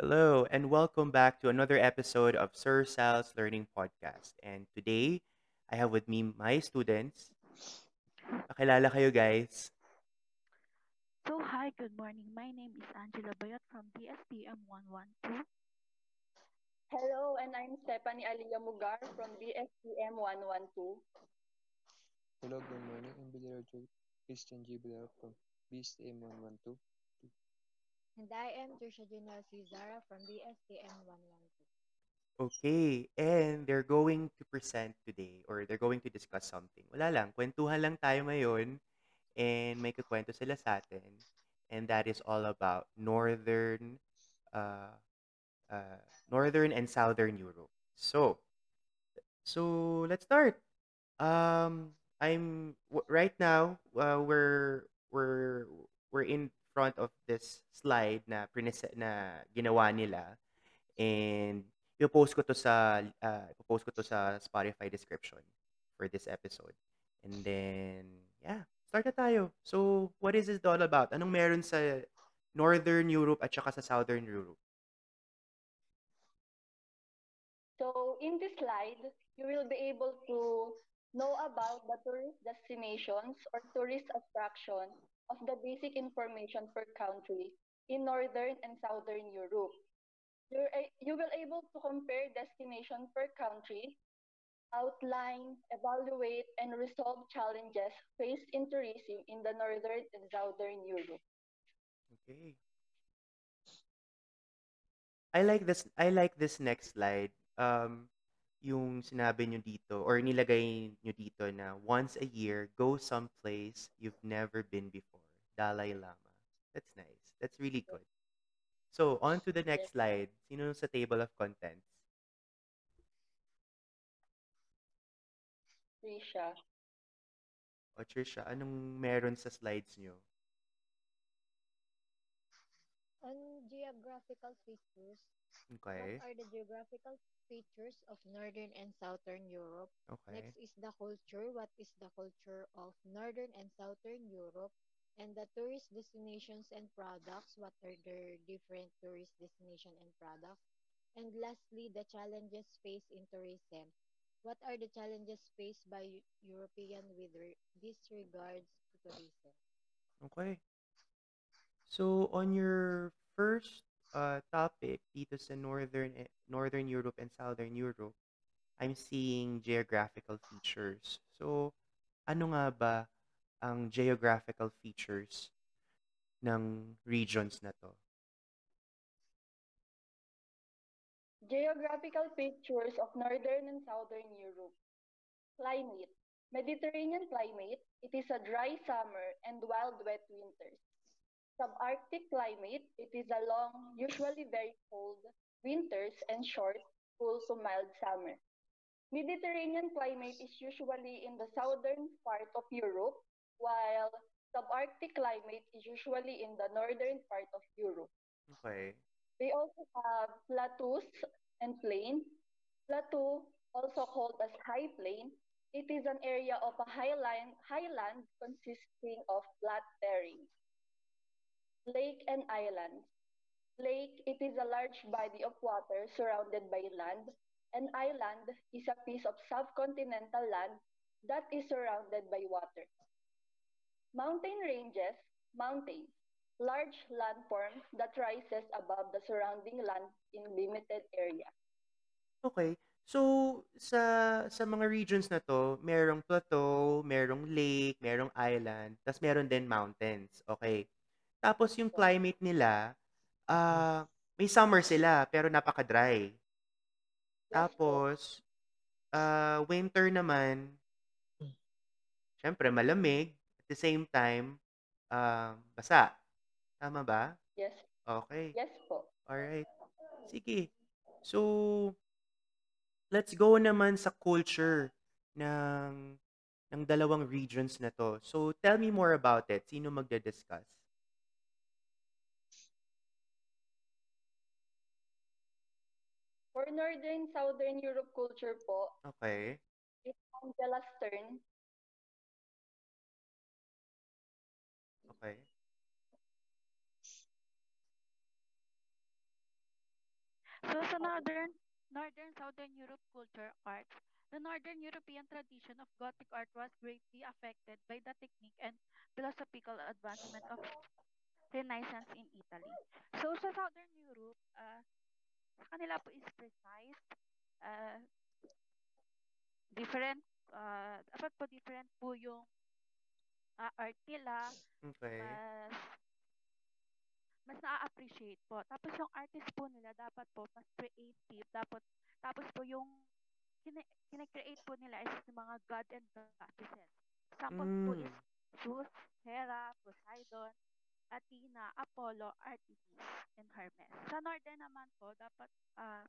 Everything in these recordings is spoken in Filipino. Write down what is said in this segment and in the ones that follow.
Hello, and welcome back to another episode of Sir Sal's Learning Podcast. And today, I have with me my students. Pakilala kayo, guys. So, hi, good morning. My name is Angela Bayot from DSTM 112. Hello, and I'm Stephanie Alia Mugar from BSTM 112. Hello, good morning. I'm Bilal Joy Christian G. Bilal from BSTM 112. And I am Trisha Junel Cesara from BSTM 112. Okay, and they're going to present today or they're going to discuss something. Wala lang, kwentuhan lang tayo ngayon and may kukwento sila sa atin. And that is all about northern uh, uh, northern and southern Europe. So, so let's start. Um, I'm right now uh, we're we're we're in front of this slide na na ginawa nila and i-post ko to sa uh, i-post ko to sa Spotify description for this episode. And then yeah, start na tayo. So, what is this all about? Anong meron sa Northern Europe at saka sa Southern Europe? So, in this slide, you will be able to know about the tourist destinations or tourist attraction of the basic information per country in Northern and Southern Europe. You're, you will able to compare destination per country, outline, evaluate, and resolve challenges faced in tourism in the Northern and Southern Europe. Okay. I like this I like this next slide. Um yung sinabi nyo dito or nilagay nyo dito na once a year go someplace you've never been before. Dalai Lama. That's nice. That's really good. So, on to the next slide. Sino sa table of contents? Trisha. O Trisha, anong meron sa slides nyo? On geographical features, what Okay. are the geographical features of Northern and Southern Europe? Okay. Next is the culture. What is the culture of Northern and Southern Europe? And the tourist destinations and products. What are their different tourist destination and products? And lastly, the challenges faced in tourism. What are the challenges faced by Eu- European with re- this regards to tourism? Okay. So, on your first uh, topic dito sa Northern e- Northern Europe and Southern Europe, I'm seeing geographical features. So, ano nga ba ang geographical features ng regions na to? Geographical features of Northern and Southern Europe. Climate. Mediterranean climate. It is a dry summer and wild wet winters. Subarctic climate. It is a long, usually very cold winters and short, cool to mild summer. Mediterranean climate is usually in the southern part of Europe, while subarctic climate is usually in the northern part of Europe. Okay. They also have plateaus and plain. Plateau, also called as high plain, it is an area of a highland, highland consisting of flat terrain. Lake and islands. Lake, it is a large body of water surrounded by land. An island is a piece of subcontinental land that is surrounded by water. Mountain ranges, mountains, large landform that rises above the surrounding land in limited area. Okay. So, sa sa mga regions na to, merong plateau, merong lake, merong island, tas meron din mountains. Okay. Tapos yung climate nila, ah, may summer sila pero napaka-dry. yes po. Tapos, ah, winter naman, syempre malamig. At the same time, ah, basa. Tama ba? Yes, Okay. yes po. Alright. Sige. So, let's go naman sa culture ng ng dalawang regions na to. So, tell me more about it. Sino magde-discuss? Northern Southern Europe culture po, Okay. it's Angela's turn. Okay. So sa northern northern southern Europe culture arts, the northern European tradition of Gothic art was greatly affected by the technique and philosophical advancement of Renaissance in Italy. So sa southern Europe, uh, sa kanila po is precise, uh, different, uh, dapat po different po yung uh, art nila, Okay. mas mas na-appreciate po. Tapos yung artist po nila dapat po mas creative, dapat tapos po yung kine- kine-create po nila is yung mga god and goddesses. Example po Mm. is Zeus, Hera, Poseidon, Athena, Apollo, Artemis, and Hermes. Sa northern naman po, dapat ah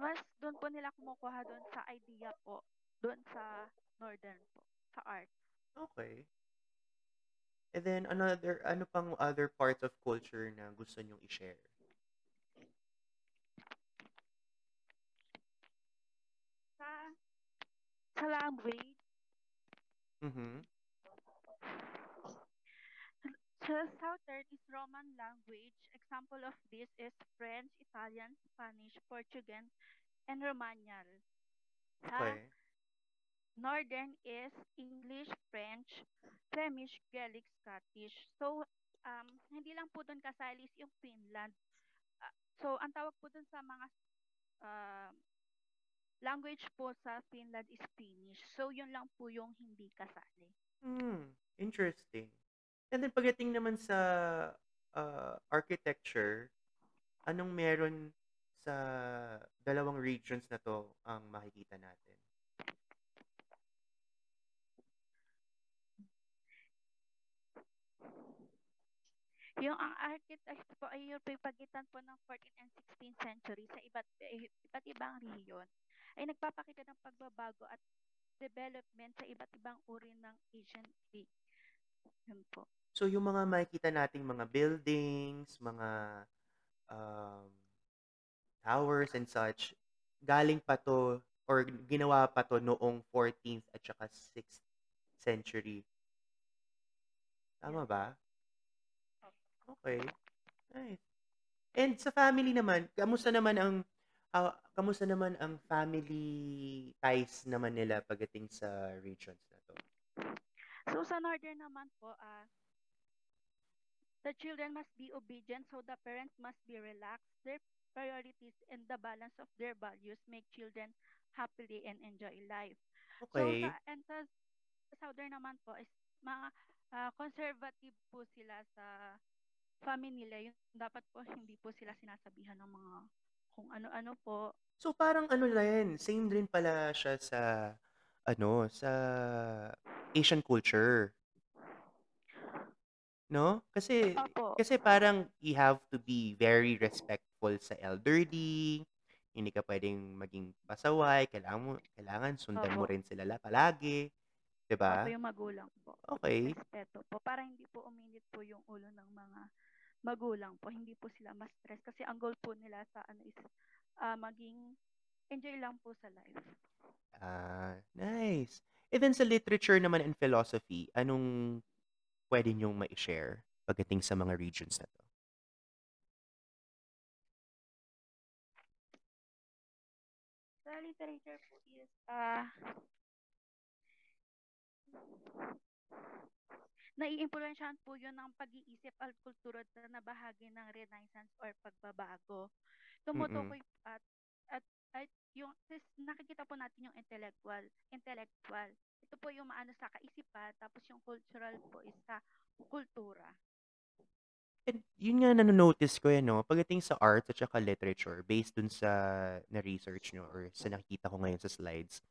mas doon po nila kumukuha doon sa idea po, doon sa northern po, sa art. Okay. And then another, ano pang other parts of culture na gusto nyong i-share? Sa sa language, Mhm. Sa southern is Roman language. Example of this is French, Italian, Spanish, Portuguese, and Romanian. Sa Okay. northern is English, French, Flemish, Gaelic, Scottish. So, um, hindi lang po doon kasali is yung Finland. Ah, so, ang tawag po doon sa mga ah, language po sa Finland is Finnish. So, yun lang po yung hindi kasali. Hmm, interesting. And then pagdating naman sa uh, architecture, anong meron sa dalawang regions na to ang makikita natin? Yung ang architecture po ay yung pagitan po ng 14th and 16th century sa iba't, eh, iba't ibang rehiyon ay nagpapakita ng pagbabago at development sa iba't ibang uri ng Asian Greek. Yun po. So yung mga makikita nating mga buildings, mga um, towers and such, galing pa to or ginawa pa to noong 14th at saka 6th century. Tama ba? Okay. Nice. And sa family naman, kamusta naman ang ah, kamusta naman ang family ties naman nila pagdating sa regions na to? So sa northern naman po, ah the children must be obedient so the parents must be relaxed. Their priorities and the balance of their values make children happily and enjoy life. So Okay. sa and sa southern naman po is mga ah, conservative po sila sa family nila. Yung dapat po hindi po sila sinasabihan ng mga kung ano-ano po. So parang ano rin, same rin pala siya sa ano, sa Asian culture, no? Kasi Opo. kasi parang you have to be very respectful sa elderly. Hindi ka pwedeng maging pasaway, kailangan mo kailangan sundan mo rin sila la palagi, 'di Opo, ba? yung magulang po. Okay. Respeto po. Para hindi po uminit po yung ulo ng mga magulang po. Hindi po sila ma-stress. Kasi ang goal po nila sa ano is ah, maging enjoy lang po sa life. Ah, nice. And then sa literature naman and philosophy, anong pwede niyong ma-share pagdating sa mga regions na to? Sa literature po is ah naiimpluwensyahan po yun ng pag-iisip at kultura na bahagi ng Renaissance or pagbabago. Tumutukoy at at at yung nakikita po natin yung intellectual, intellectual. Ito po yung maano sa kaisipan, tapos yung cultural po is sa kultura. And yun nga nano-notice ko eh, no? Pagdating sa arts at saka literature, based dun sa na-research nyo or sa nakikita ko ngayon sa slides,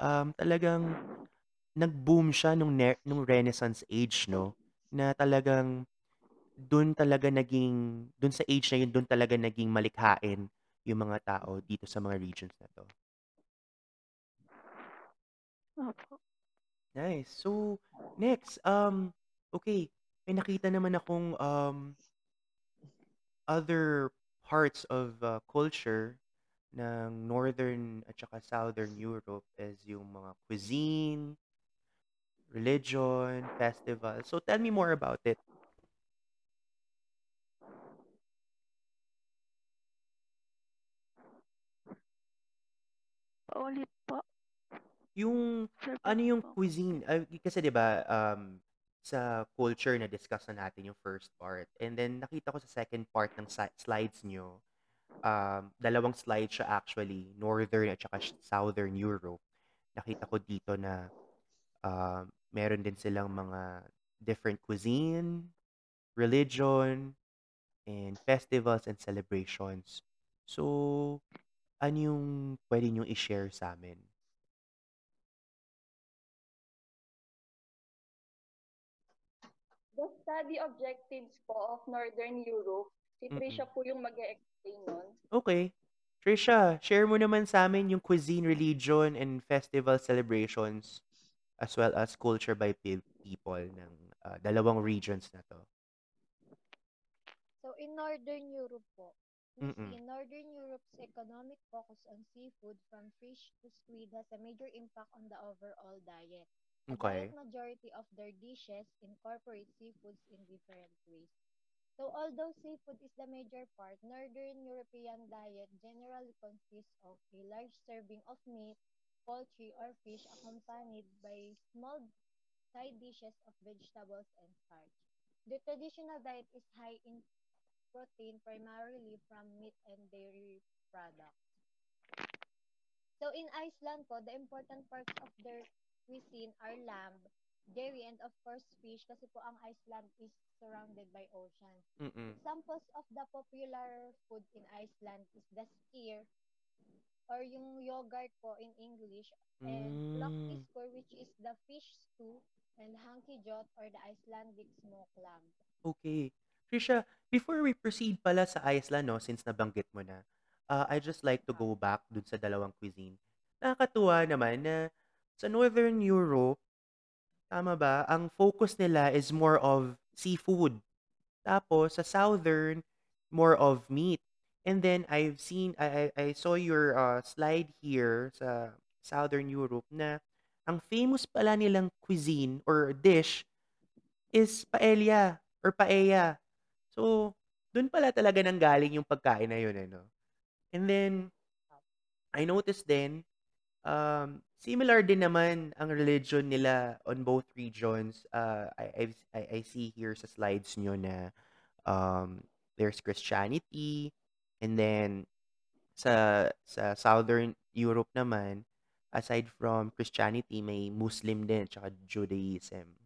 um, talagang nag-boom siya nung, ne- nung Renaissance age, no? Na talagang dun talaga naging, dun sa age na yun, dun talaga naging malikhain yung mga tao dito sa mga regions na to. Nice. So, next, um, okay, may nakita naman akong um, other parts of uh, culture ng Northern at saka Southern Europe is yung mga cuisine, religion, festival. So, tell me more about it. Paulit yung ano yung po. cuisine? Ay, kasi 'di ba um, sa culture na discuss na natin yung first part. And then nakita ko sa second part ng si- slides nyo, um, dalawang slides siya actually, Northern at saka Southern Europe. Nakita ko dito na um, meron din silang mga different cuisine, religion, and festivals and celebrations. So, ano yung pwede nyo i-share sa amin? The study objectives po of Northern Europe, si. Trisha po yung mag explain nun. Okay. Trisha, share mo naman sa amin yung cuisine, religion, and festival celebrations as well as culture by pe- people ng uh, dalawang regions na to. So in Northern Europe po, Mm-mm. see Northern Europe's economic focus on seafood from fish to squid has a major impact on the overall diet. Okay. giant majority of their dishes incorporate seafoods in different ways. So although seafood is the major part, Northern European diet generally consists of a large serving of meat, poultry, or fish accompanied by small side dishes of vegetables and starch. The traditional diet is high in protein primarily from meat and dairy products. So in Iceland po, the important parts of their cuisine are lamb, dairy, and of course fish kasi po ang Iceland is surrounded by oceans. Mm-mm. Examples of the popular food in Iceland is the skyr or yung yogurt po in English and Mm. laktiskur which is the fish stew and hanky jot or the Icelandic smoked lamb. Okay. Trisha, before we proceed pala sa Iceland, no, since nabanggit mo na, uh, I just like to go back dun sa dalawang cuisine. Nakakatuwa naman na sa Northern Europe, tama ba, ang focus nila is more of seafood. Tapos sa Southern, more of meat. And then I've seen, I, I, I saw your uh, slide here sa Southern Europe na ang famous pala nilang cuisine or dish is paella or paella. So, dun pala talaga nang galing yung pagkain na yun, ano. And then, I noticed din, um, similar din naman ang religion nila on both regions. Uh, I, I, I see here sa slides nyo na um, there's Christianity, and then sa sa Southern Europe naman, aside from Christianity, may Muslim din, tsaka Judaism.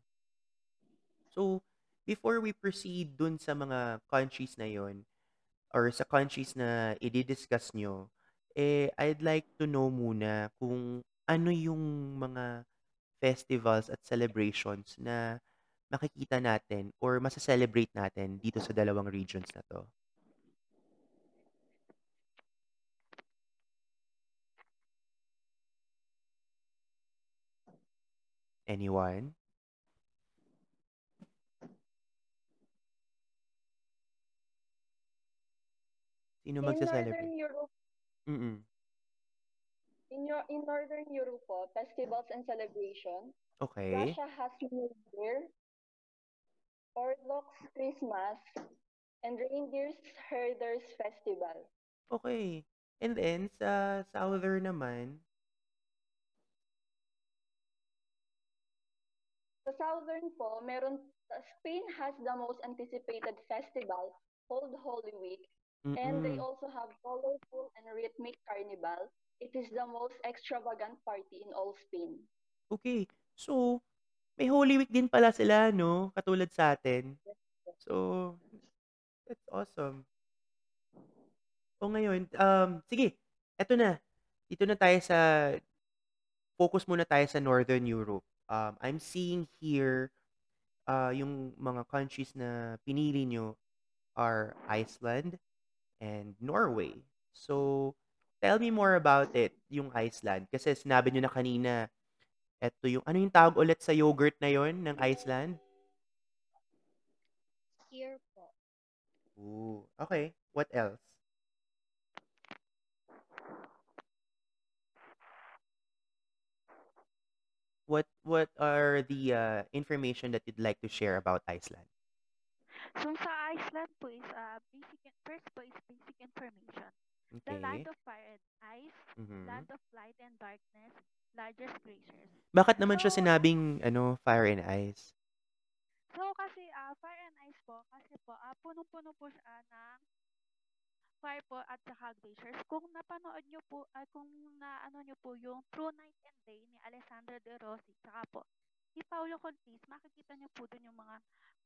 So, before we proceed dun sa mga countries na yon or sa countries na i-discuss nyo, eh, I'd like to know muna kung ano yung mga festivals at celebrations na makikita natin or masaselebrate natin dito sa dalawang regions na to. Anyone? Sino In magsa-celebrate? Northern Europe, Mm-mm. In, your, in Northern Europe po, festivals and celebration, Okay. Russia has New Year, Orthodox Christmas, and Reindeer's Herders Festival. Okay. And then, sa Southern naman, Sa Southern po, meron, Spain has the most anticipated festival called Holy Week, and they also have colorful and rhythmic carnival. It is the most extravagant party in all Spain. Okay. So, may Holy Week din pala sila, no? Katulad sa atin. So, that's awesome. O ngayon, um, sige, eto na. Dito na tayo sa, focus muna tayo sa Northern Europe. Um, I'm seeing here, uh, yung mga countries na pinili nyo are Iceland and Norway. So, tell me more about it, yung Iceland. Kasi sinabi nyo na kanina, eto yung, ano yung tawag ulit sa yogurt na yon ng Iceland? Skyr po. Ooh, okay. What else? What what are the uh, information that you'd like to share about Iceland? So sa Iceland po is uh, basic, first po is basic information. The land Okay. of fire and ice, Mm-hmm. land of light and darkness, largest glaciers. Bakit naman siya So, sinabing ano, fire and ice? so kasi ah, fire and ice po, kasi po, ah, punong-puno po siya ng fire po at saka glaciers. Kung napanood nyo po, ay kung naano nyo po yung True Night and Day ni Alessandro De Rossi, saka po, ni Paulo Contis, makikita nyo po dun yung mga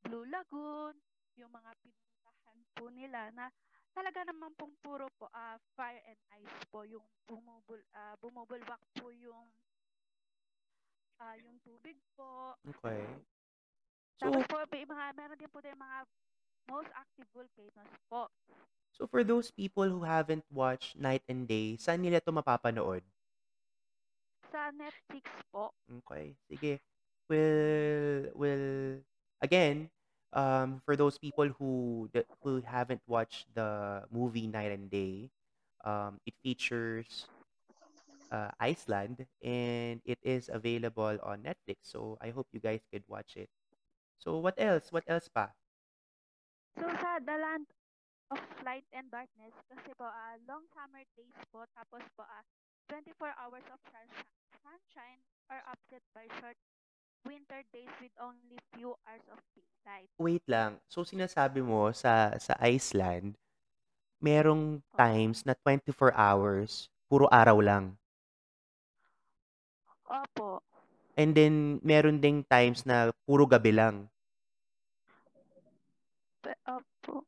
Blue Lagoon, yung mga pinuntahan po nila na talaga naman pong puro po ah, fire and ice po, yung bumubul, ah, bumubulwak po yung ah, yung tubig po. Okay. Tapos So, po, may mga, meron din po tayong mga most active volcanoes po. so for those people who haven't watched Night and Day, saan nila to mapapanood? Sa Netflix po. Okay, sige. Will will again, um, for those people who who haven't watched the movie Night and Day, um, it features uh, Iceland and it is available on Netflix. So I hope you guys could watch it. So what else? What else pa? So sa The Land of Light and Darkness, kasi po, ah, long summer days po, tapos po, ah, 24 hours of sunshine, sunshine are offset by short winter days with only few hours of daylight. Wait lang. So sinasabi mo sa sa Iceland, merong times na 24 hours, puro araw lang. Opo. And then meron ding times na puro gabi lang. Pe- Opo.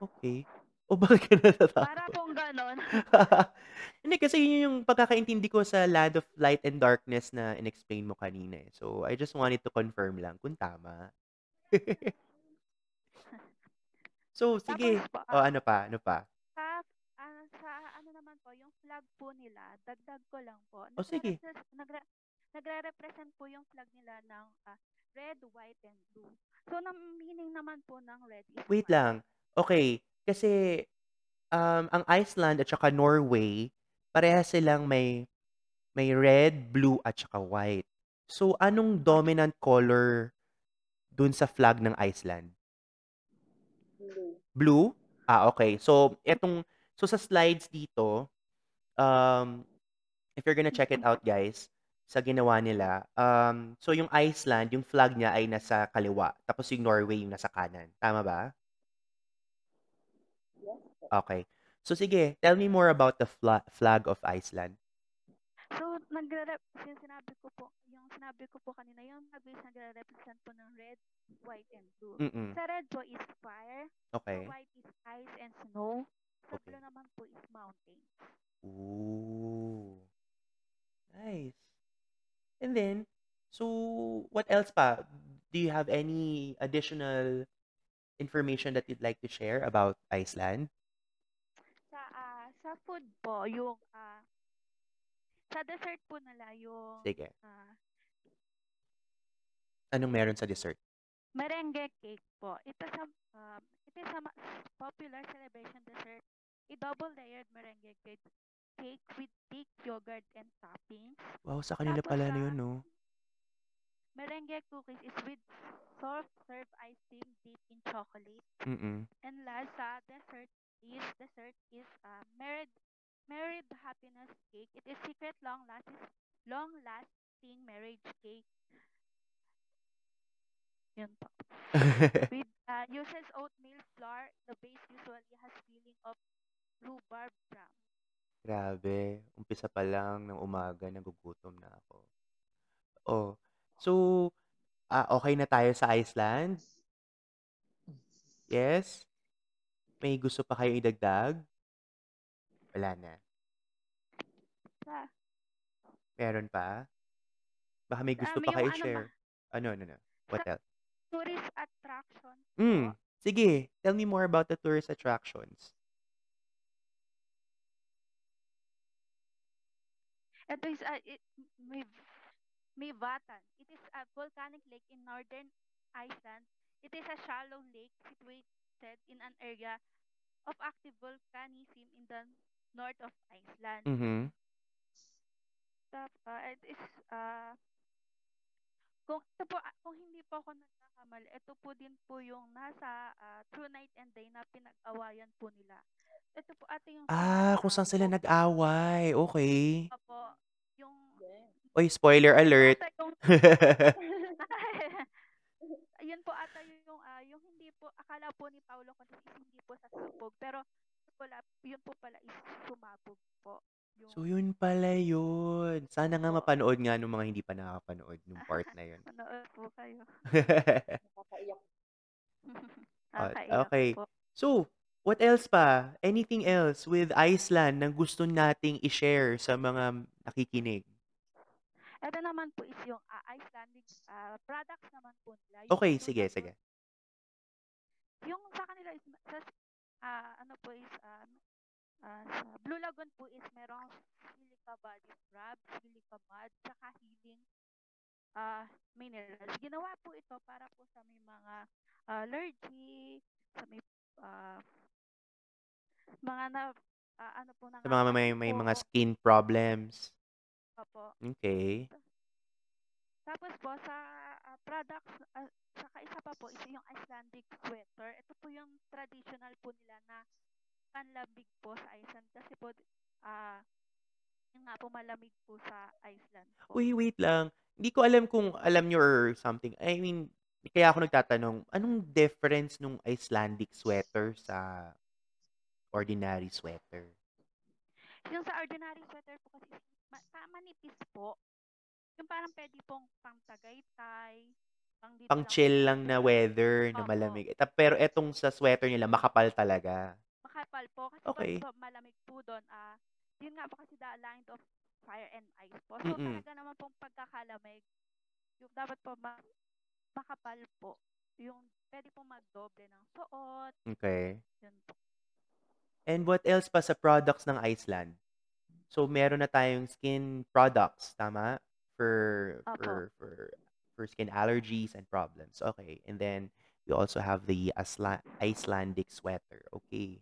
Okay. O bakit ka natatakot? Para pong ganon. Hindi kasi yun yung pagkakaintindi ko sa Land of Light and Darkness na inexplain mo kanina eh. So I just wanted to confirm lang kung tama. so sige. Tapos po, O ah, ano pa? Ano pa? sa, ah, sa ano naman po, yung flag po nila, dagdag ko lang po, O sige. nagre-represent, nagre, nagre-represent po yung flag nila ng ah, red, white, and blue. So, ang meaning naman po ng red is Wait fire. lang. Okay. Kasi um, ang Iceland at saka Norway, parehas silang may may red, blue at saka white. So anong dominant color dun sa flag ng Iceland? Blue. Blue? Ah, okay. So etong so sa slides dito, um if you're gonna check it out guys, sa ginawa nila, um so yung Iceland, yung flag niya ay nasa kaliwa, tapos yung Norway yung nasa kanan. Tama ba? Okay. So sige, tell me more about the fla- flag of Iceland. So, nagre yung sinabi ko po, yung sinabi ko po kanina, yung flag is nagre-represent po ng red, white, and blue. Mm-mm. Sa red po is fire, sa Okay. white is ice and snow, sa Okay. blue naman po is mountains. Ooh. Nice. And then, so what else pa? Do you have any additional information that you'd like to share about Iceland? Sa sa food po, yung ah, sa dessert po nila yung Sige. ah, Anong meron sa dessert? merengue cake po. It is a um, it is a ma- popular celebration dessert. A double-layered merengue cake cake with thick yogurt and toppings. Wow, sa kanila Tapos pala na sa yun, no? merengue cookies is with soft serve ice cream dipped in chocolate. Mm-mm. And last sa dessert is dessert is uh, married married happiness cake. It is secret long lasting long lasting marriage cake. Yun po. With uh, uses oatmeal flour. The base usually has filling of rhubarb jam. Grabe. Umpisa pa lang ng umaga, nagugutom na ako. Oh. So, ah, okay na tayo sa Iceland? Yes? May gusto pa kayong idagdag? Wala na. Sa, Meron pa? Baka may sa gusto may pa kayo ano share. Ano, ano, ano? What sa else? tourist attraction Mm, sige. Tell me more about the tourist attractions. Ito is uh, it, may, may Vatan. It is a volcanic lake in northern Iceland. It is a shallow lake situated in an area of active volcanism in the north of Iceland. Mm-hmm. Tap, uh, it is uh, kung ito po ah, kung hindi po ako nagkakamali, ito po din po yung nasa ah, True Night and Day na pinag-awayan po nila. Ito po ate yung Ah, kung saan sila nag-away. Okay. po Uy, spoiler Yun po alert. ata yung Ayun po ata yung ah, yung po akala po ni Paulo kasi is hindi po sasabog pero wala yun po pala is sumabog po yung So, yun pala yun. Sana nga mapanood nga nung mga hindi pa nakakapanood nung part na yun. Manood po kayo. Nakakaiyak. Okay. po. So, what else pa? Anything else with Iceland na gusto nating i-share sa mga nakikinig? Ito naman po is yung ah, Icelandic ah, products naman po nila. Okay, sige, sige. Yung sa kanila is sa ah, ano po is ah, ah, sa Blue Lagoon po is merong silica body scrub, silica mud, tsaka healing ah minerals. Ginawa po ito para po sa may mga allergy, sa may ah, mga na ah, ano po Sa mga may, may po. mga skin problems. Opo. Okay. Tapos po sa products, ah, saka isa pa po is yung Icelandic sweater. Ito po yung traditional po nila na panlambig po sa Iceland kasi po ah yun nga po malamig po sa Iceland po. Uy, wait lang. Hindi ko alam kung alam nyo or something. I mean, kaya ako nagtatanong, anong difference nung Icelandic sweater sa ordinary sweater? Yung sa ordinary sweater po kasi ma- pa- manipis po. Yung parang pwede pong pang Tagaytay, pang dito Pang lang chill lang na weather na Opo. malamig. Eta- Pero etong sa sweater nila, makapal talaga. Makapal po kasi Okay. po, po malamig po doon. Ah, yun nga po kasi the line of fire and ice po. So Mm-mm. talaga naman pong pagkakalamig, yung dapat po ma- makapal po. Yung pwede pong magdoble ng suot, Okay. yun po. And what else pa sa products ng Iceland? So, meron na tayong skin products, tama? For, Opo. for, for, for skin allergies and problems. Okay. And then, we also have the Asla- Icelandic sweater. Okay.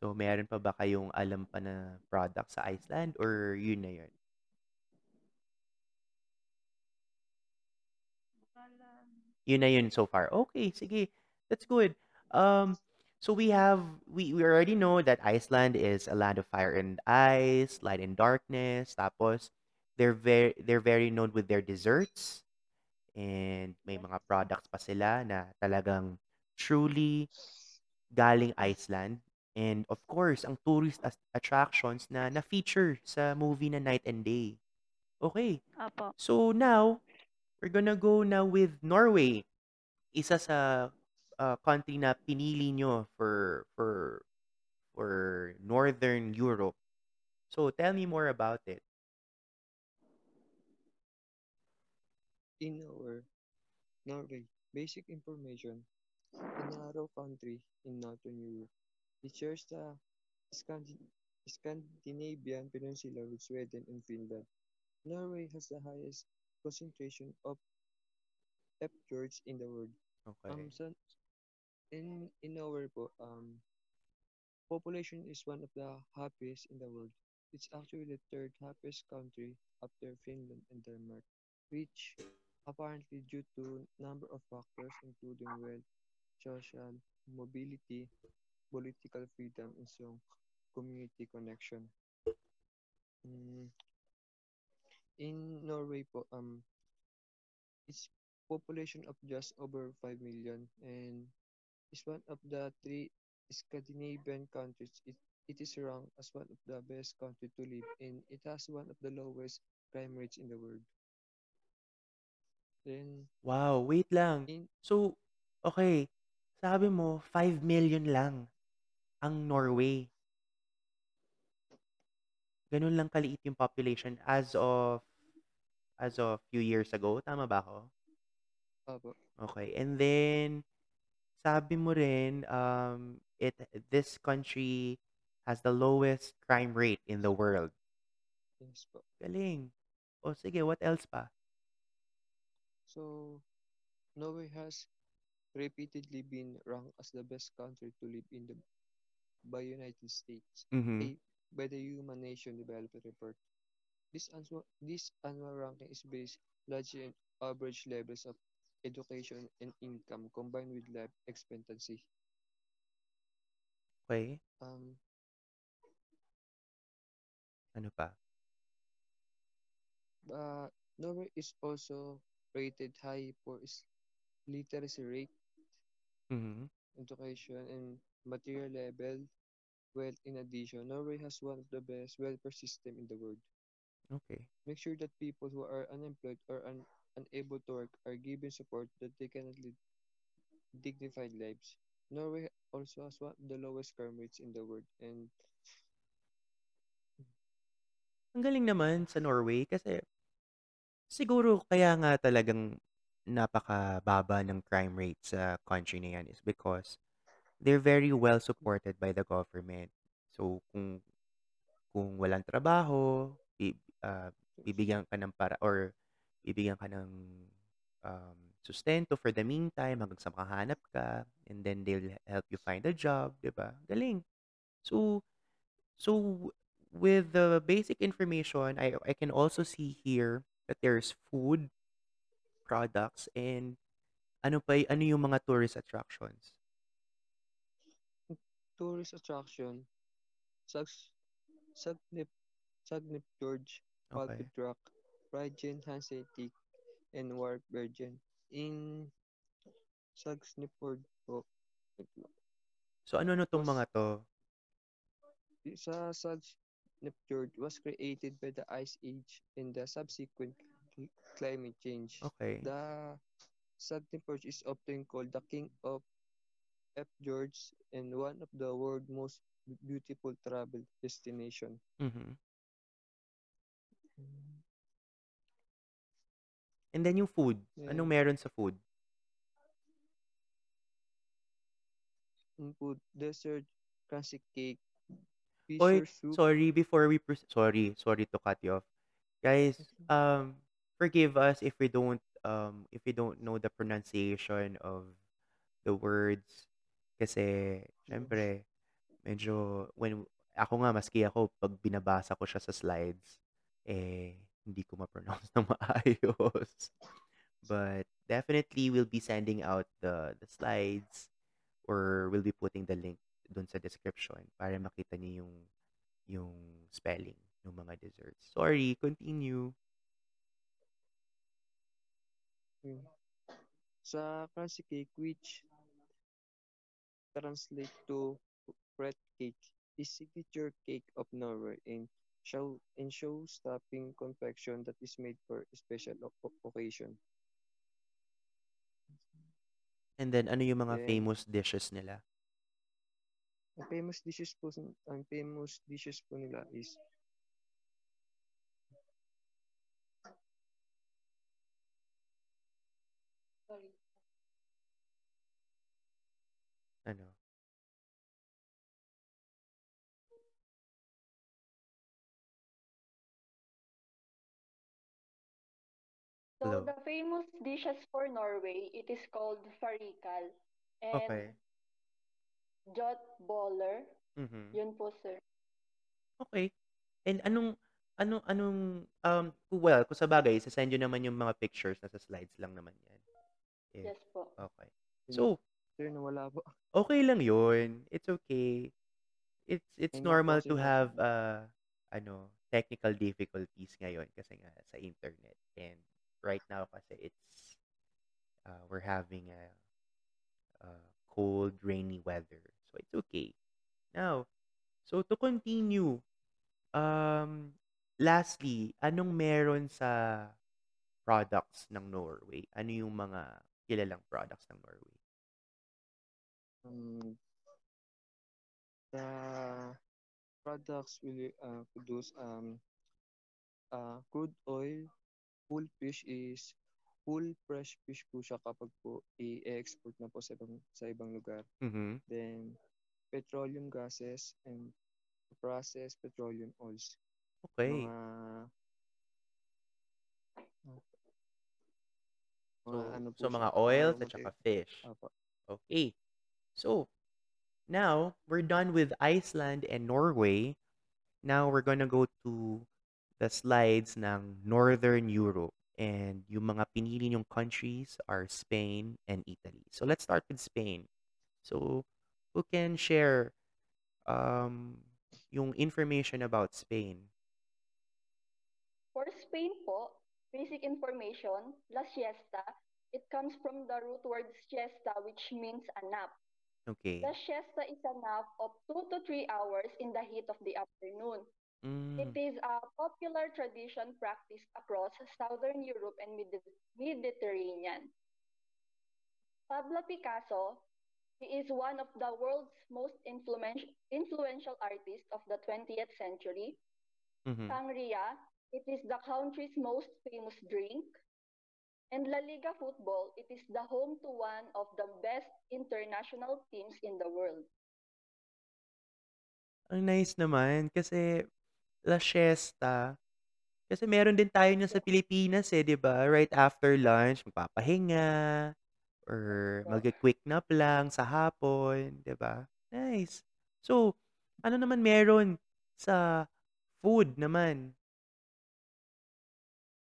So, meron pa ba kayong alam pa na product sa Iceland or yun na yun? Yun na yun so far. Okay, sige. That's good. Um, so we have we, we already know that Iceland is a land of fire and ice, light and darkness. Tapos they're very they're very known with their desserts and may mga products pa sila na talagang truly galing Iceland. And of course, ang tourist attractions na na-feature sa movie na Night and Day. Okay. Opo. So now, we're gonna go now with Norway. Isa sa uh, country na pinili nyo for for for Northern Europe. So tell me more about it. In our Norway, basic information, a narrow country in Northern Europe. It shares the Scandi- Scandinavian peninsula with Sweden and Finland. Norway has the highest concentration of fjords in the world. Okay. Um, so in in our um, population is one of the happiest in the world. It's actually the third happiest country after Finland and Denmark, which apparently due to number of factors including wealth, social mobility, political freedom, and so community connection. Mm, in Norway po, um, its population of just over 5 million and is one of the three Scandinavian countries. It, it is ranked as one of the best country to live in. It has one of the lowest crime rates in the world. Then Wow, wait lang. in So, okay. Sabi mo, 5 million lang ang Norway. Ganun lang kaliit yung population as of as of few years ago. Tama ba ako? Opo, Okay. And then, sabi mo rin, um, it this country has the lowest crime rate in the world. yes po. Galing. O sige, what else pa? So Norway has repeatedly been ranked as the best country to live in the by United States Mhm. a, by the Human Nation Development Report. This annual, this annual ranking is based largely on average levels of education and income combined with life expectancy. Okay. Um, Ano pa? Uh, Norway is also rated high for its literacy rate, Mhm. education, and material level. Well, in addition, Norway has one of the best welfare system in the world. Okay. Make sure that people who are unemployed or un- unable to work are given support that they can lead dignified lives. Norway also has one of the lowest crime rates in the world, and Ang galing naman sa Norway kasi siguro kaya nga talagang napakababa ng crime rate sa country na yan is because they're very well supported by the government. So, kung kung walang trabaho, bi ah, bibigyan ka ng para or bibigyan ka ng, um, sustento for the meantime hanggang sa makahanap ka and then they'll help you find a job, 'di ba? Galing. So so with the basic information, I I can also see here that there's food, products, and ano pa ano yung mga tourist attractions? tourist attraction, Sags Sagnip Sagnip Gorge, Okay. Rock, Bridgen Hanseatic, and Warp Virgin. In Sagnipford po, So ano-ano 'tong was mga 'to? sa Sagnipfjord was created by the Ice Age and the subsequent cl- climate change. Okay. The Sagnipfjord is often called the king of fjords and one of the world's most beautiful travel destination. Mhm. And then yung food, anong And meron sa food? yung food, dessert, classic cake, Oy, fisher soup. sorry before we proceed. Sorry, sorry to cut you off. Guys, um, forgive us if we don't um if we don't know the pronunciation of the words kasi syempre medyo when ako nga maski ako pag binabasa ko siya sa slides eh hindi ko ma-pronounce ng maayos. But definitely we'll be sending out the the slides or we'll be putting the link dun sa description para makita niyo yung yung spelling ng mga desserts. Sorry, continue. Sa crunchy cake, which translate to bread cake, is signature cake of Norway and show and show topping confection that is made for a special occasion. And then ano yung mga Then, famous dishes nila? Ang famous dishes po s- ang famous dishes po nila is Sorry. Ano? So Hello? the famous dishes for Norway, it is called farikal and Okay. Jotboller. Mhm. Yun po, sir. Okay. And anong ano anong um well, kung sabagay ise-send niyo naman yung mga pictures nasa slides lang naman 'yan. If Yes po. okay. So, sir nawala po. okay lang 'yun. It's okay. It's it's po normal to have uh ano, technical difficulties ngayon kasi nga sa internet. And right now kasi it's uh, we're having a, a cold, rainy weather. So it's okay. Now, so to continue, um, lastly, anong meron sa products ng Norway? Ano yung mga kilalang products ng Norway? um, the products will uh, produce um uh, crude oil, full fish is full fresh fish po siya kapag po i-export na po sa ibang sa ibang lugar. Mhm. Then petroleum gases and processed petroleum oils. Okay. Mga mga So, ano so mga raw at saka fish. Apo. Okay. So, now we're done with Iceland and Norway. Now we're gonna go to the slides ng Northern Europe. And yung mga pinili yung countries are Spain and Italy. So let's start with Spain. So who can share um, yung information about Spain? For Spain po, basic information, la siesta, it comes from the root word siesta, which means a nap. Okay. La siesta is a nap of two to three hours in the heat of the afternoon. It Mm. is a popular tradition practiced across Southern Europe and Medi- Mediterranean. Pablo Picasso, he is one of the world's most influential influential artists of the 20th century. Mhm. Sangria, it is the country's most famous drink. And La Liga football, it is the home to one of the best international teams in the world. Ang nice naman kasi La Siesta, kasi meron din tayo niyan sa Pilipinas eh, 'di ba? Right after lunch, magpapahinga or Po. magki-quick nap lang sa hapon, 'di ba? Nice. So, ano naman meron sa food naman?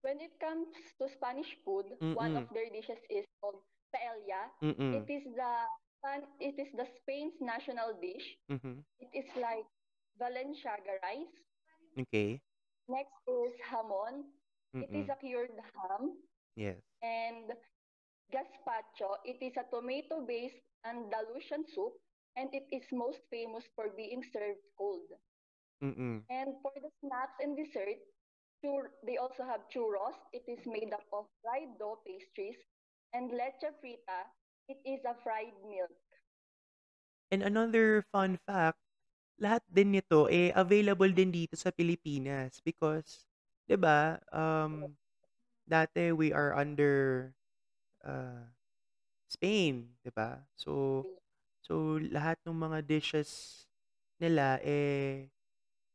When it comes to Spanish food, one of Mm. their dishes is called paella. Mm. It is the Span- it is the Spain's national dish. Mhm. It is like Valenciaga rice. Okay. Next is hamon. It is Mm. a cured ham. Yes. And gazpacho, it is a tomato-based Andalusian soup, and it is most famous for being served cold. Mm. And for the snacks and dessert, chur- they also have churros. It is made up of fried dough pastries. And leche frita, it is a fried milk. And another fun fact, lahat din nito eh available din dito sa Pilipinas because 'di ba, um dati we are under uh, Spain, 'di ba? So so lahat ng mga dishes nila eh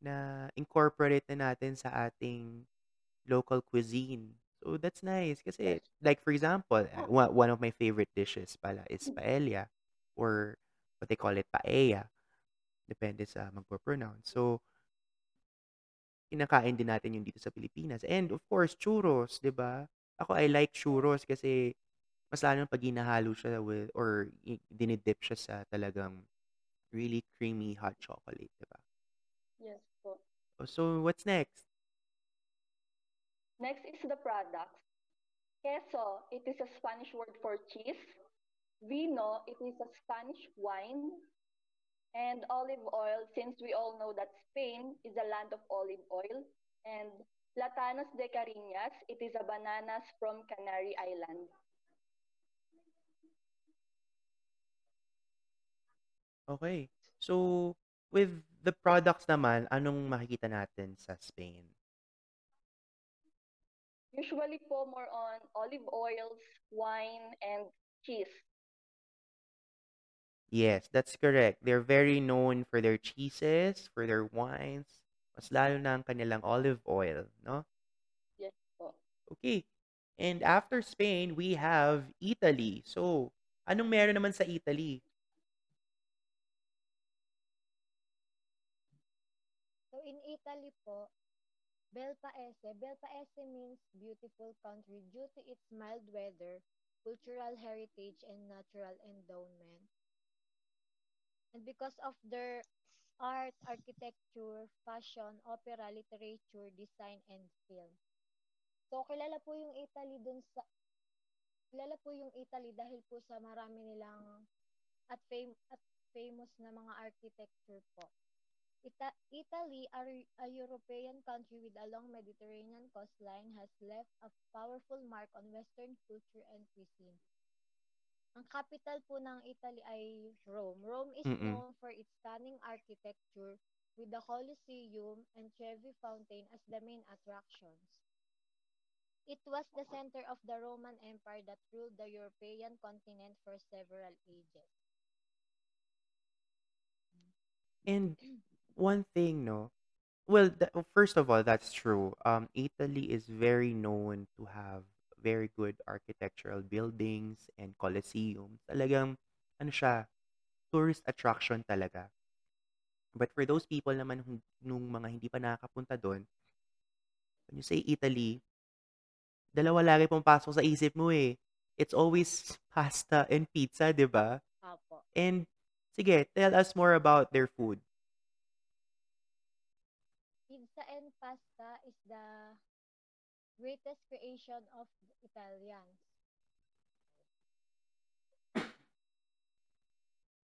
na incorporate na natin sa ating local cuisine. So that's nice kasi like for example, uh, one, one of my favorite dishes pala is paella or what they call it paella. Depende sa magpo-pronounce. So kinakain din natin yun dito sa Pilipinas. And of course, churros, 'di ba? Ako I like churros kasi mas lalo pag hinahalo siya with or dinidip siya sa talagang really creamy hot chocolate, 'di ba? Yes po. Oh, So what's next? Next is the products. Queso, it is a Spanish word for cheese. Vino, it is a Spanish wine. And olive oil, since we all know that Spain is a land of olive oil. And Platanos de Cariñas, it is a bananas from Canary Island. Okay. So with the products naman, anong makikita natin sa Spain? Usually po more on olive oils, wine, and cheese. Yes, that's correct. They're very known for their cheeses, for their wines, mas lalo na ang kanilang olive oil, no? Yes po. Okay. And after Spain, we have Italy. So, anong meron naman sa Italy? So in Italy po, Bel Paese. Bel Paese means beautiful country due to its mild weather, cultural heritage, and natural endowment. And because of their art, architecture, fashion, opera, literature, design, and film. So kilala po yung Italy dun sa kilala po yung Italy dahil po sa marami nilang at fam- at famous na mga architecture po. Ita- Italy, a, a European country with a long Mediterranean coastline, has left a powerful mark on Western culture and cuisine. Ang capital po ng Italy ay Rome. Rome is Mm-mm. known for its stunning architecture with the Colosseum and Trevi Fountain as the main attractions. It was the center of the Roman Empire that ruled the European continent for several ages. And one thing, no? Well, th- well, first of all, that's true. Um, Italy is very known to have very good architectural buildings and colosseums. Talagang, ano siya, tourist attraction talaga. But for those people naman nung mga hindi pa nakakapunta doon, when you say Italy, dalawa lagi pumapasok sa isip mo eh. It's always pasta and pizza, di ba? Apo. And sige, tell us more about their food. Pizza and pasta is the greatest creation of Italians.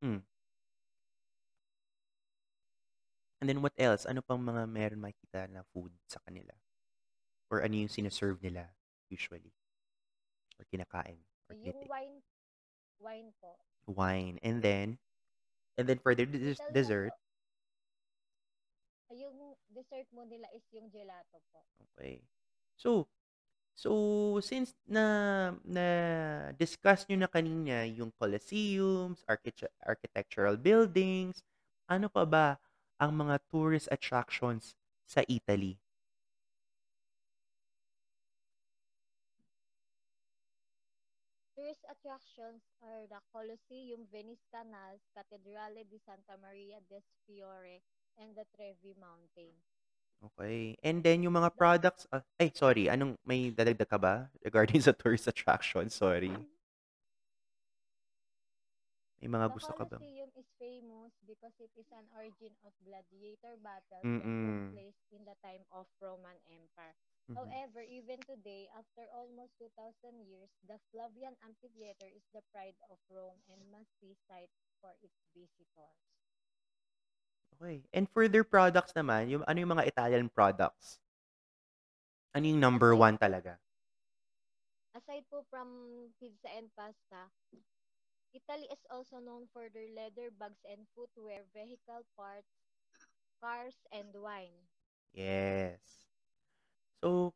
Hmm. And then what else? Ano pang mga meron makita na food sa kanila? Or ano yung sinaserve nila usually? Or kinakain? Or Yung tinitik? wine, wine po. Wine. And then, and then for their des- dessert, yung dessert mo nila is yung gelato po. okay. So, so since na na discuss nyo na kanina yung coliseums, architect- architectural buildings, ano pa ba ang mga tourist attractions sa Italy? Tourist attractions are the Colosseum, Venice Canals, Cattedrale di Santa Maria del Fiore, and the Trevi Mountain. Okay. And then yung mga products, ah, ay sorry, anong may dadagdag ka ba regarding sa tourist attraction? Sorry. May mga the gusto ka bang? Colosseum is famous because it is an origin of gladiator battles that took Mm-mm. place in the time of Roman Empire. Mhm. However, even today, after almost 2,000 years, the Flavian Amphitheater is the pride of Rome and must be sight for its visitors. Okay. And for their products naman, yung ano yung mga Italian products? Ano yung number Aside one talaga? aside po from pizza and pasta, Italy is also known for their leather bags and footwear, vehicle parts, cars, and wine. Yes. So,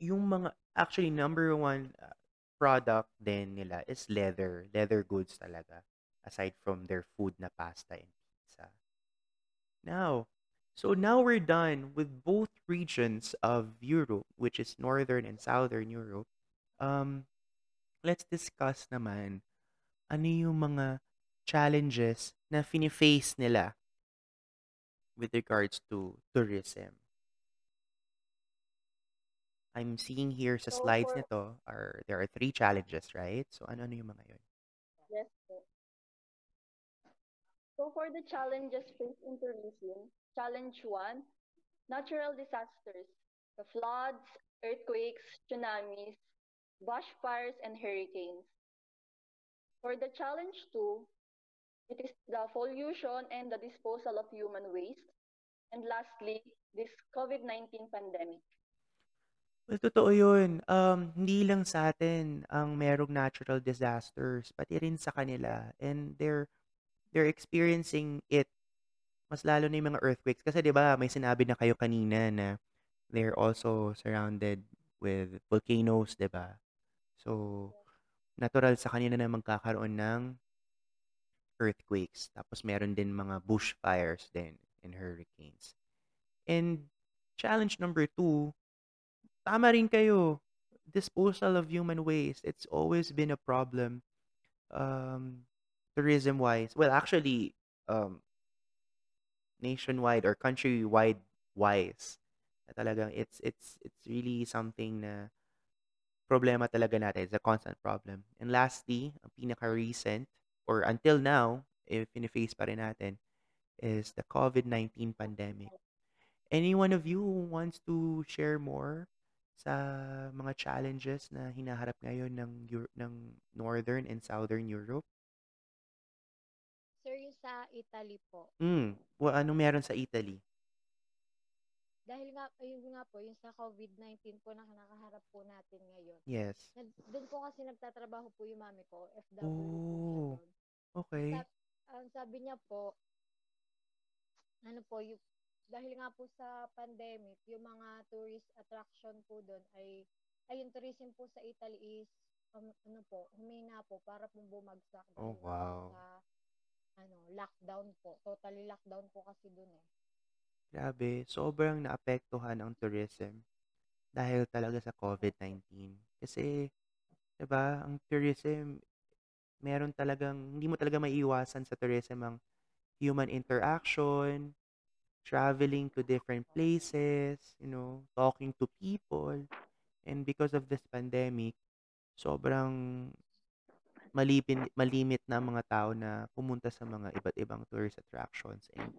yung mga, actually, number one uh, product din nila is leather. Leather goods talaga. Aside from their food na pasta and. Now, so now we're done with both regions of Europe, which is Northern and Southern Europe. Um, let's discuss naman ano yung mga challenges na fini-face nila with regards to tourism. I'm seeing here sa slides nito are there are three challenges, right? So ano-ano yung mga yun? yes, po. So for the challenges faced in tourism, challenge one, natural disasters, the floods, earthquakes, tsunamis, bushfires, and hurricanes. For the challenge two, it is the pollution and the disposal of human waste. And lastly, this COVID-19 pandemic. Well, totoo yun. Um, hindi lang sa atin ang merong natural disasters, pati rin sa kanila. And they're they're experiencing it mas lalo na yung mga earthquakes. Kasi 'di ba may sinabi na kayo kanina na they're also surrounded with volcanoes, 'di ba? So, natural sa kanila na magkakaroon ng earthquakes. Tapos meron din mga bushfires din and hurricanes. And challenge number two, tama rin kayo. Disposal of human waste. It's always been a problem um, tourism-wise. Well, actually, um, nationwide or countrywide wise. Na talagang it's it's it's really something na problema talaga natin. It's a constant problem. And lastly, ang pinaka-recent or until now, if face pa rin natin, is the COVID-19 pandemic. Any one of you wants to share more sa mga challenges na hinaharap ngayon ng ng Northern and Southern Europe? Sir, yung sa Italy po, Mm, well, anong meron sa Italy? dahil nga, ayun nga po, yung sa COVID-19 po na nakaharap po natin ngayon, Yes. na, doon po kasi nagtatrabaho po yung mami ko, FW Oh, okay. Sa, ang sabi niya po, ano po, yung, dahil nga po sa pandemic, yung mga tourist attraction po doon ay, ay yung tourism po sa Italy is, um, ano po, humina po para po bumagsak Oh, wow. sa, ano, lockdown po. Totally lockdown po kasi doon eh. Grabe, sobrang naapektuhan ang tourism dahil talaga sa COVID-19. Kasi, 'di ba, ang tourism, meron talagang, hindi mo talaga maiiwasan sa tourism ang human interaction, traveling to different places, you know, talking to people. And because of this pandemic, sobrang malipin, malimit na ang mga tao na pumunta sa mga iba't ibang tourist attractions and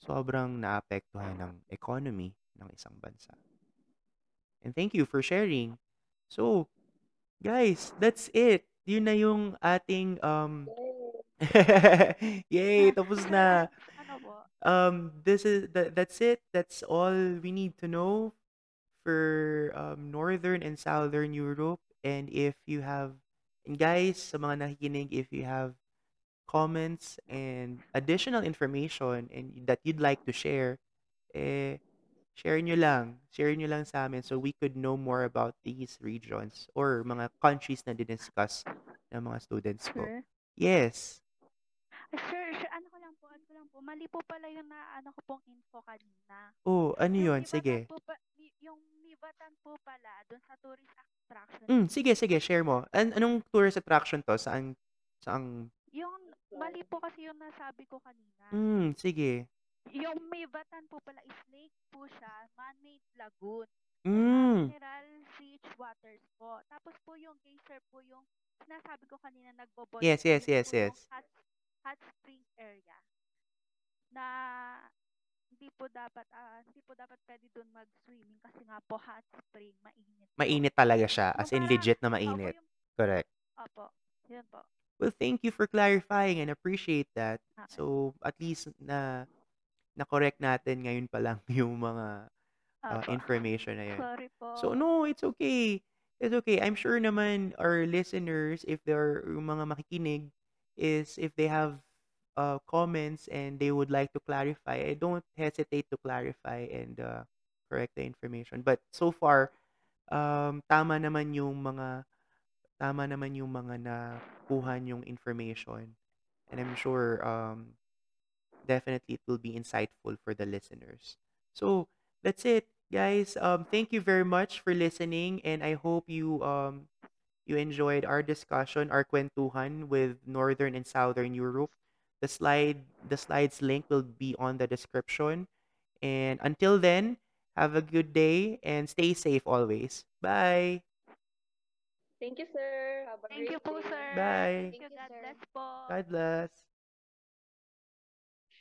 sobrang naapektuhan ng economy ng isang bansa. And thank you for sharing. So, guys, that's it. Yun na yung ating um Yay, tapos na. ano? Um this is that, that's it. That's all we need to know for um, Northern and Southern Europe. And if you have, and guys, sa mga nakikinig, if you have comments and additional information and that you'd like to share, eh, share nyo lang. Share nyo lang sa amin so we could know more about these regions or mga countries na diniscuss ng mga students po. Sir? Yes. Ah, Sir, sir, ano ko lang po, ano ko lang po, mali po pala yung na, ano ko pong info kanina. Oh, ano yun? Sige. po yung Mivatan po pala, dun sa tourist attraction. Mm, sige, sige, share mo. An anong tourist attraction to? Saan, saan? Yung, mali po kasi yung nasabi ko kanina. Mm, sige. Yung Mivatan po pala is lake po siya, man-made lagoon. Mm. Mineral rich waters po. Tapos po yung geyser po yung sinasabi ko kanina nagbo-boil. Yes, po, yes, yun yes, po yung yes. hot, hot spring area. Na hindi po dapat ah, hindi po dapat pwede doon mag-swimming kasi nga po hot spring, mainit po. Mainit talaga siya. As in Mga- legit na Opo, mainit. yung, Correct. opo, yun po. Well, thank you for clarifying and appreciate that. Okay. So, at least na na-correct natin ngayon pa lang yung mga uh, Opo. information na yun. Sorry po. So, no, it's okay. It's okay. I'm sure naman our listeners, if they're yung mga makikinig, is if they have uh, comments and they would like to clarify, I don't hesitate to clarify and uh, correct the information. But so far, um, tama naman yung mga tama naman yung mga nakuha yung information. And I'm sure um, definitely it will be insightful for the listeners. So that's it, guys. Um, thank you very much for listening, and I hope you um you enjoyed our discussion, our kwentuhan with Northern and Southern Europe. The slide, the slides link will be on the description. And until then, have a good day and stay safe always. Bye. Thank you, sir. Have a Thank you po, sir. Bye. Thank you. God bless po. God bless.